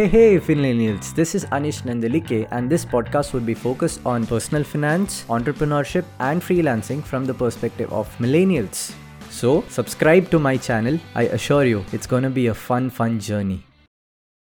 Hey, hey, Finlanials. This is Anish Nandalike, and this podcast would be focused on personal finance, entrepreneurship, and freelancing from the perspective of millennials. So, subscribe to my channel. I assure you, it's gonna be a fun, fun journey.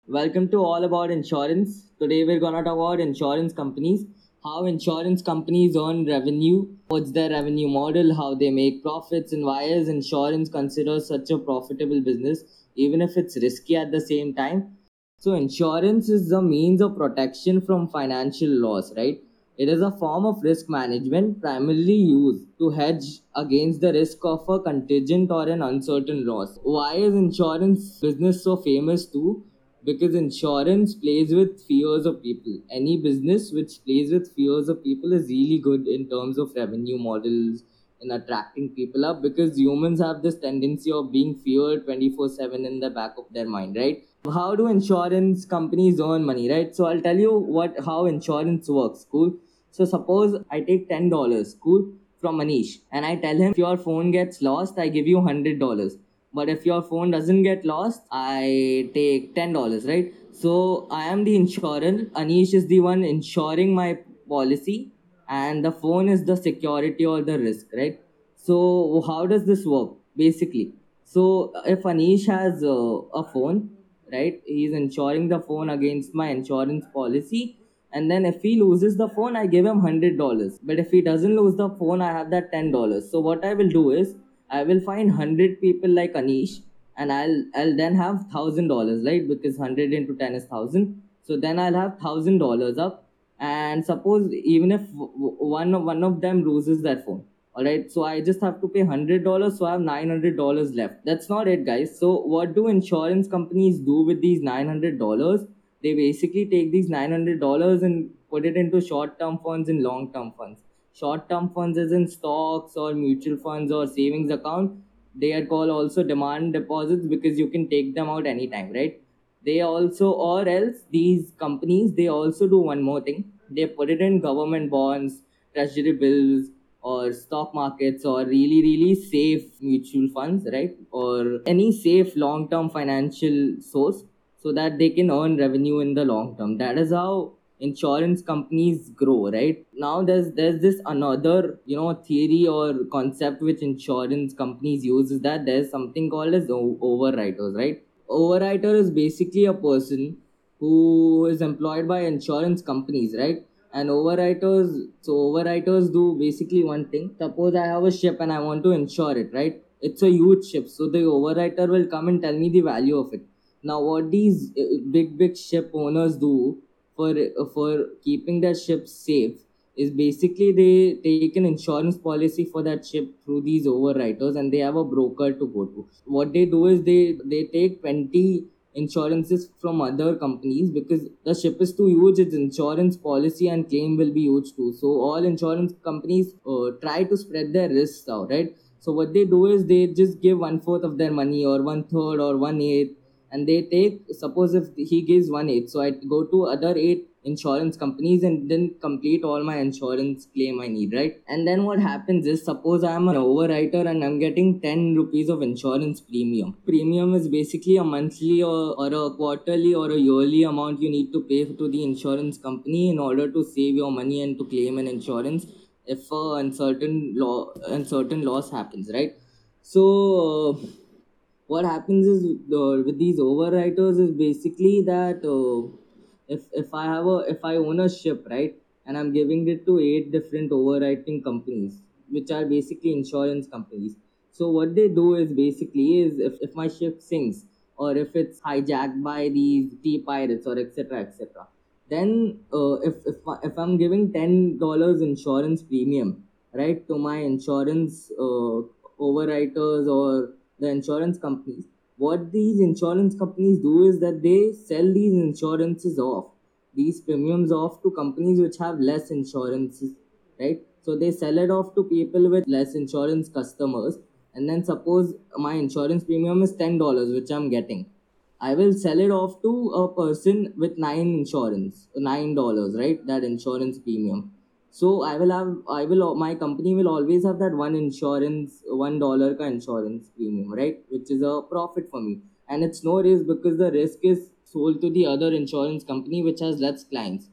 Welcome to All About Insurance. Today, we're gonna talk about insurance companies, how insurance companies earn revenue, what's their revenue model, how they make profits, and why is insurance considered such a profitable business, even if it's risky at the same time so, insurance is the means of protection from financial loss, right? It is a form of risk management primarily used to hedge against the risk of a contingent or an uncertain loss. Why is insurance business so famous too? Because insurance plays with fears of people. Any business which plays with fears of people is really good in terms of revenue models, in attracting people up because humans have this tendency of being feared 24 7 in the back of their mind right how do insurance companies earn money right? So i'll tell you what how insurance works cool? So suppose i take $10 cool from anish and i tell him if your phone gets lost i give you $100 but if your phone doesn't get lost i take $10 right? So i am the insurer. Anish is the one insuring my policy and the phone is the security or the risk right? So how does this work basically? So if anish has uh, a phone right? He's insuring the phone against my insurance policy. And then if he loses the phone i give him $100 but if he doesn't lose the phone i have that $10 so what i will do is i will find 100 people like anish and i'll i'll then have $1000 right? Because 100 into 10 is 1000 so then i'll have $1000 up. And suppose even if one one of them loses that phone all right so i just have to pay $100 so i have $900 left. That's not it guys. So what do insurance companies do with these $900 they basically take these $900 and put it into short term funds and long term funds. Short term funds is in stocks or mutual funds or savings account they are called also demand deposits because you can take them out anytime right? They also or else these companies they also do one more thing. They put it in government bonds treasury bills or stock markets or really really safe mutual funds right? Or any safe long term financial source so that they can earn revenue in the long term. That is how insurance companies grow right? Now there's there's this another you know theory or concept which insurance companies use is that there's something called as overwriters right? Overwriter is basically a person who is employed by insurance companies, right? And overwriters, so overwriters do basically one thing. Suppose I have a ship and I want to insure it, right? It's a huge ship, so the overwriter will come and tell me the value of it. Now, what these uh, big big ship owners do for for keeping their ships safe is basically they take an insurance policy for that ship through these overwriters and they have a broker to go to what they do is they they take 20 insurances from other companies because the ship is too huge its insurance policy and claim will be huge too. So all insurance companies uh, try to spread their risks out right? So what they do is they just give one fourth of their money or one third or one eighth and they take suppose if he gives one eighth so i go to other eight insurance companies and then complete all my insurance claim I need, right? And then what happens is suppose I'm an overwriter and I'm getting 10 rupees of insurance premium. Premium is basically a monthly or, or a quarterly or a yearly amount you need to pay to the insurance company in order to save your money and to claim an insurance if a uncertain law uncertain loss happens, right? So uh, what happens is uh, with these overwriters is basically that uh, if if I have a if I own a ship, right, and I'm giving it to eight different overwriting companies, which are basically insurance companies. So what they do is basically is if, if my ship sinks or if it's hijacked by these tea pirates or etc etc, then uh, if if if I'm giving ten dollars insurance premium, right, to my insurance uh, overwriters or the insurance companies, what these insurance companies do is that they sell these insurances off. These premiums off to companies which have less insurances right? So they sell it off to people with less insurance customers. And then suppose my insurance premium is $10 which i'm getting. I will sell it off to a person with nine insurance $9 right? That insurance premium so i will have i will my company will always have that one insurance one dollar ka insurance premium right which is a profit for me and it's no risk because the risk is sold to the other insurance company which has less clients.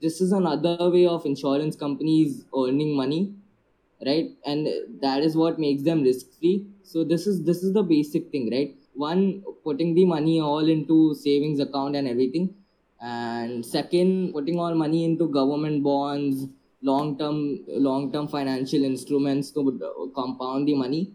This is another way of insurance companies earning money, right? And that is what makes them risk free. So this is this is the basic thing, right? One, putting the money all into savings account and everything, and second, putting all money into government bonds, long term long term financial instruments to compound the money,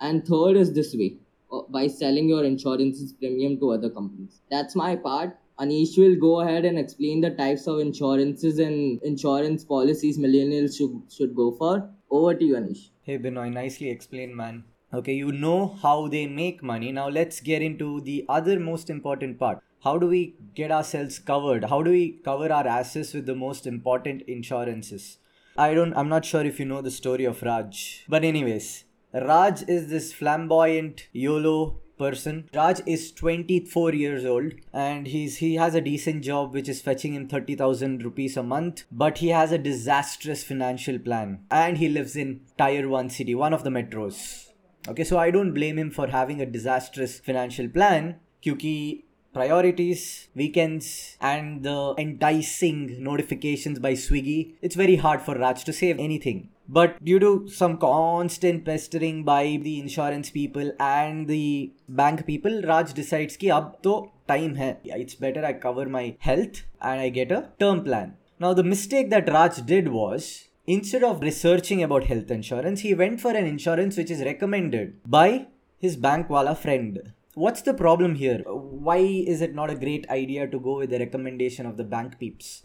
and third is this way uh, by selling your insurances premium to other companies. That's my part. Anish will go ahead and explain the types of insurances and insurance policies millennials should, should go for. Over to you, Anish. Hey Binoy, nicely explained, man. Okay, you know how they make money. Now let's get into the other most important part How do we get ourselves covered? How do we cover our assets with the most important insurances? I don't I'm not sure if you know the story of Raj. But anyways, Raj is this flamboyant YOLO person. Raj is 24 years old and he's he has a decent job which is fetching him 30,000 rupees a month, but he has a disastrous financial plan and he lives in tier 1 city, one of the metros. Okay, so I don't blame him for having a disastrous financial plan क्योंकि priorities, weekends, and the enticing notifications by Swiggy, it's very hard for Raj to save anything. But due to some constant pestering by the insurance people and the bank people, Raj decides ki ab to time hai. It's better I cover my health and I get a term plan. Now the mistake that Raj did was instead of researching about health insurance, he went for an insurance which is recommended by his bank wala friend. What's the problem here? Why is it not a great idea to go with the recommendation of the bank peeps?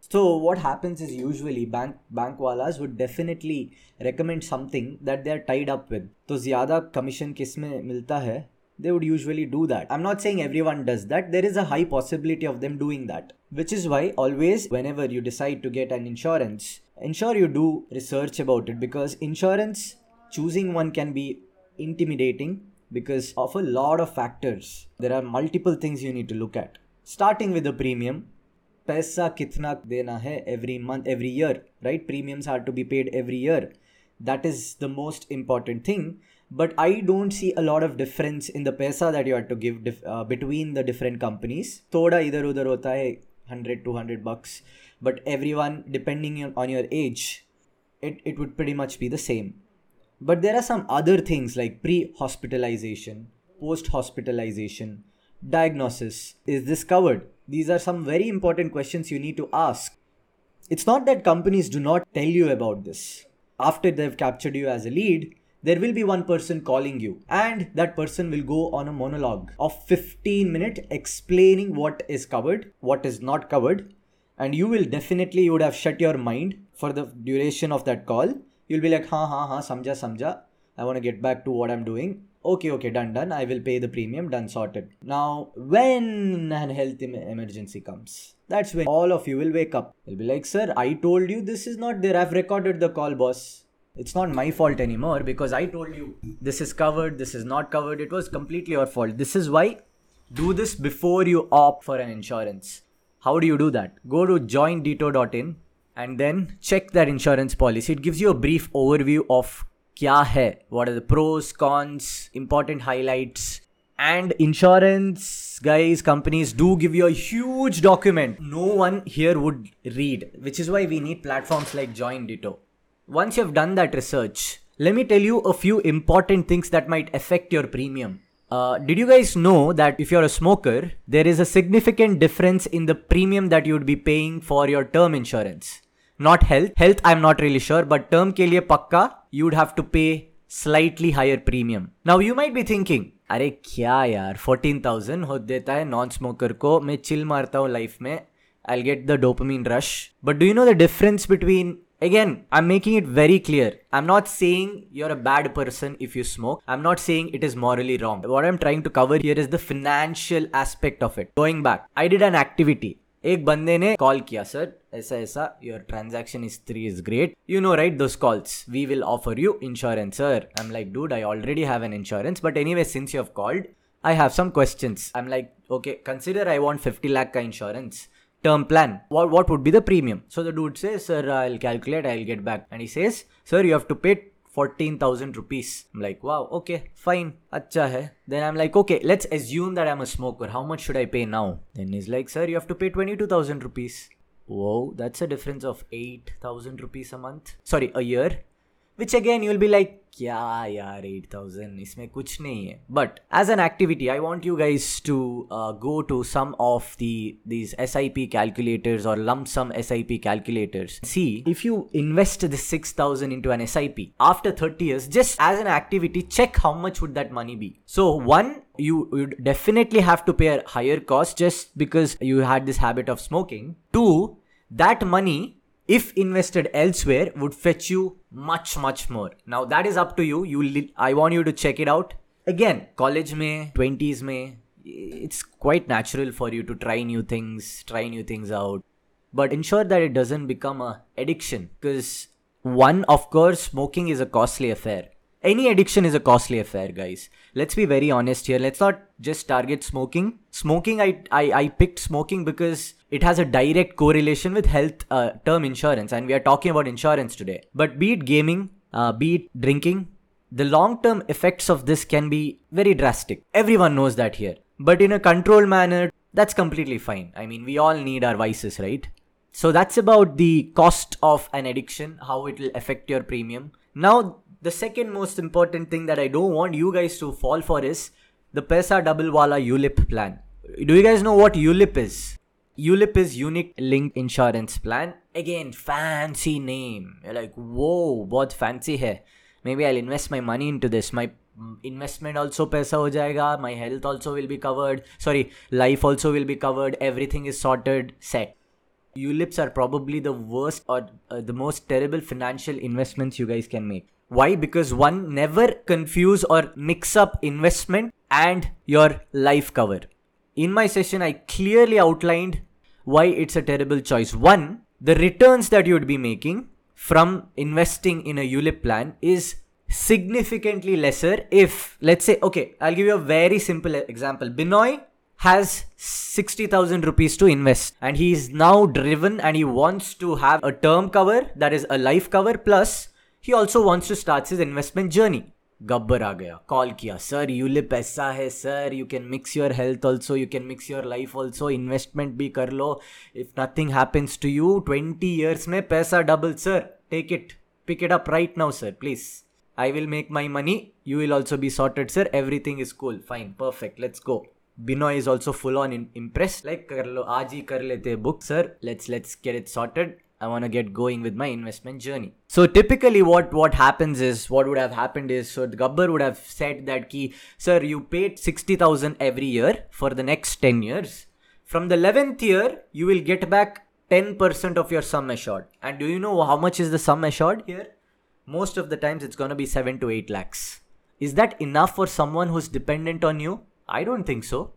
So what happens is usually bank bank walas would definitely recommend something that they are tied up with. तो ज़्यादा commission किसमें मिलता है they would usually do that. I'm not saying everyone does that. There is a high possibility of them doing that. Which is why always whenever you decide to get an insurance, ensure you do research about it because insurance choosing one can be intimidating because of a lot of factors. There are multiple things you need to look at. Starting with the premium, पैसा कितना देना है every month every year right premiums are to be paid every year that is the most important thing but i don't see a lot of difference in the paisa that you have to give dif- uh, between the different companies thoda idhar udhar hota hai 100 200 bucks but everyone depending on your age it, it would pretty much be the same but there are some other things like pre hospitalization post hospitalization diagnosis is this covered these are some very important questions you need to ask. It's not that companies do not tell you about this. After they've captured you as a lead, there will be one person calling you and that person will go on a monologue of 15 minutes explaining what is covered what is not covered and you will definitely you would have shut your mind for the duration of that call you'll be like ha ha ha samja samja i want to get back to what i'm doing. Okay okay done done. I will pay the premium. Done sorted. Now when an health emergency comes that's when all of you will wake up. You'll be like sir i told you this is not there. I've recorded the call boss. It's not my fault anymore because i told you this is covered this is not covered. It was completely your fault. This is why do this before you opt for an insurance. How do you do that? Go to joinditto.in and then check that insurance policy. It gives you a brief overview of kya hai, what are the pros, cons, important highlights. And insurance guys, companies do give you a huge document. No one here would read, which is why we need platforms like Join Ditto. Once you have done that research, let me tell you a few important things that might affect your premium. Uh, did you guys know that if you're a smoker, there is a significant difference in the premium that you'd be paying for your term insurance? not health health i'm not really sure but term ke liye pakka you'd have to pay slightly higher premium now you might be thinking अरे क्या यार fourteen thousand हो देता है non smoker को मैं chill मारता हूँ लाइफ में I get the dopamine rush but do you know the difference between again i'm making it very clear i'm not saying you're a bad person if you smoke i'm not saying it is morally wrong what i'm trying to cover here is the financial aspect of it going back i did an activity एक बंदे ने call किया sir ऐसा ऐसा your transaction history is great you know right those calls we will offer you insurance sir I am like dude I already have an insurance but any way since you have called I have some questions. I'm like, okay, consider I want 50 lakh ka insurance. Term plan. What, what would be the premium? So the dude says, sir, I'll calculate, I'll get back. And he says, sir, you have to pay 14,000 rupees. I'm like, wow, okay, fine, acha hai. Then I'm like, okay, let's assume that I'm a smoker. How much should I pay now? Then he's like, sir, you have to pay 22,000 rupees. Whoa, that's a difference of 8,000 rupees a month. Sorry, a year. Which again, you'll be like, क्या यार 8000 इसमें कुछ नहीं है but as an activity I want you guys to go to some of the these SIP calculators or lump sum SIP calculators. See, if you invest the 6000 into an SIP after 30 years, just as an activity, check how much would that money be. So, one, you would definitely have to pay a higher cost just because you had this habit of smoking. Two, that money if invested elsewhere would fetch you much much more. Now that is up to you. You i want you to check it out. Again college may 20s may it's quite natural for you to try new things try new things out. But ensure that it doesn't become a addiction because one of course smoking is a costly affair any addiction is a costly affair guys. Let's be very honest here. Let's not just target smoking. Smoking i i, I picked smoking because it has a direct correlation with health uh, term insurance and we are talking about insurance today. But be it gaming uh, be it drinking the long term effects of this can be very drastic. Everyone knows that here. But in a controlled manner that's completely fine. I mean we all need our vices right? So that's about the cost of an addiction how it will affect your premium. Now the second most important thing that i don't want you guys to fall for is the pesa double wala ulip plan do you guys know what ulip is ULIP is Unit Linked Insurance Plan. Again, fancy name. You're like, whoa, what fancy hai. Maybe I'll invest my money into this. My investment also paisa ho jayega. My health also will be covered. Sorry, life also will be covered. Everything is sorted, set. ULIPs are probably the worst or uh, the most terrible financial investments you guys can make. Why? Because one, never confuse or mix up investment and your life cover. In my session, I clearly outlined why it's a terrible choice. One, the returns that you would be making from investing in a ULIP plan is significantly lesser if, let's say, okay, I'll give you a very simple example. Binoy has 60,000 rupees to invest and he is now driven and he wants to have a term cover that is a life cover plus he also wants to start his investment journey Gabbar आ गया call किया sir ULIP ऐसा है sir you can mix your health also you can mix your life also investment भी कर लो if nothing happens to you twenty years में पैसा double sir take it pick it up right now sir please I will make my money you will also be sorted sir everything is cool fine perfect let's गो बिनो is also full on impress like कर लो आज ही कर लेते book sir let's let's get it sorted I want to get going with my investment journey. So typically what what happens is what would have happened is so the Gabbar would have said that key sir you paid 60,000 every year for the next 10 years. From the 11th year you will get back 10% of your sum assured. And do you know how much is the sum assured here? Most of the times it's going to be 7 to 8 lakhs. Is that enough for someone who's dependent on you? I don't think so.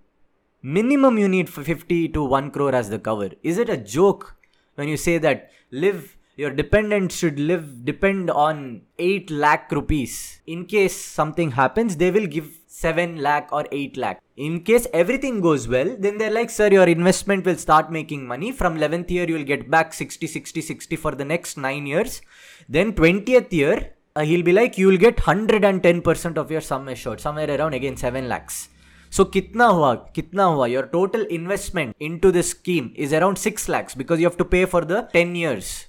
Minimum you need 50 to 1 crore as the cover. Is it a joke when you say that live your dependents should live depend on 8 lakh rupees. In case something happens they will give 7 lakh or 8 lakh. In case everything goes well then they're like sir your investment will start making money. From 11th year you'll get back 60 60 60 for the next 9 years. Then 20th year uh, he'll be like you'll get 110% of your sum assured somewhere around again 7 lakhs so kitna hua? Kitna hua? Your total investment into this scheme is around 6 lakhs because you have to pay for the 10 years.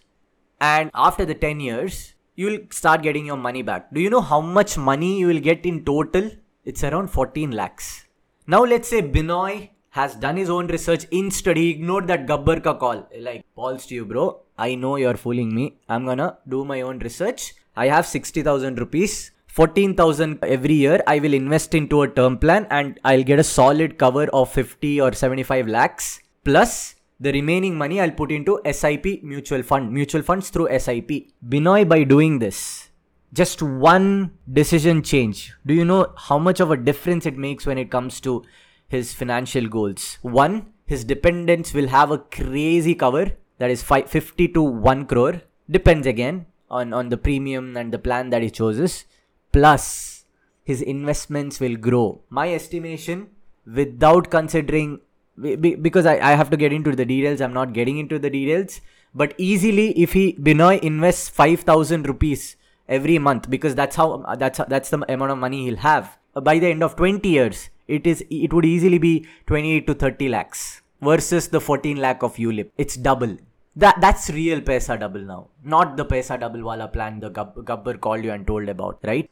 And after the 10 years, you will start getting your money back. Do you know how much money you will get in total? It's around 14 lakhs. Now let's say Binoy has done his own research in study, ignored that Gabbar ka call. Like, balls to you, bro. I know you're fooling me. I'm gonna do my own research. I have 60,000 rupees. 14,000 every year I will invest into a term plan and I'll get a solid cover of 50 or 75 lakhs. Plus the remaining money I'll put into SIP mutual fund mutual funds through SIP Binoy by doing this just one decision change. Do you know how much of a difference it makes when it comes to his financial goals? One his dependents will have a crazy cover that is 50 to 1 crore. Depends again on on the premium and the plan that he chooses plus his investments will grow. My estimation, without considering, because I, I have to get into the details, I'm not getting into the details, but easily if he Binoy invests 5000 rupees every month because that's how that's that's the amount of money he'll have uh, by the end of 20 years it is it would easily be 28 to 30 lakhs versus the 14 lakh of ulip. It's double. That that's real paisa double now. Not the paisa double wala plan the Gab- gabbar called you and told about right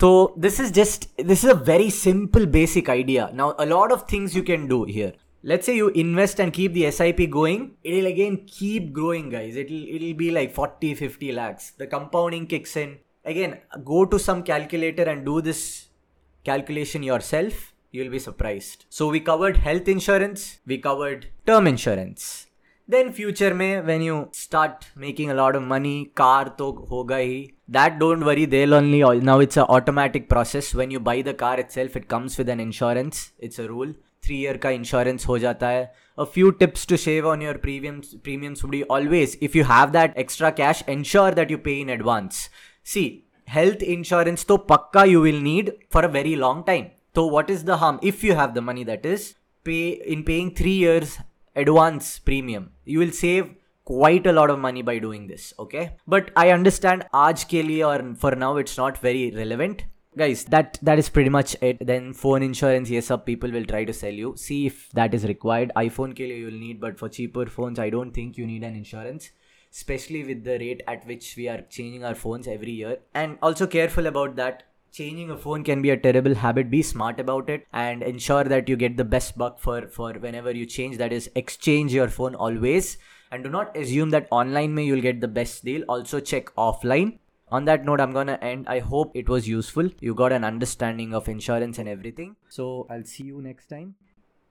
so this is just this is a very simple basic idea. Now a lot of things you can do here. Let's say you invest and keep the sip going. It'll again keep growing guys. It'll it'll be like 40 50 lakhs. The compounding kicks in. Again go to some calculator and do this calculation yourself. You'll be surprised. So we covered health insurance. We covered term insurance. Then future may when you start making a lot of money car to hoga hi that don't worry they'll only now it's a automatic process when you buy the car itself it comes with an insurance it's a rule three year का insurance हो जाता है a few tips to save on your premium premiums would always if you have that extra cash ensure that you पे in advance C health insurance to pakka you will need for a very long time so what is the harm if you have the money that is pay in paying 3 years advance premium you will save quite a lot of money by doing this okay but i understand aaj ke liye or for now it's not very relevant guys that that is pretty much it then phone insurance yes some people will try to sell you see if that is required iphone ke liye you will need but for cheaper phones i don't think you need an insurance especially with the rate at which we are changing our phones every year. And also careful about that. Changing a phone can be a terrible habit. Be smart about it and ensure that you get the best buck for, for whenever you change. That is, exchange your phone always. And do not assume that online may you'll get the best deal. Also check offline. On that note, I'm gonna end. I hope it was useful. You got an understanding of insurance and everything. So I'll see you next time.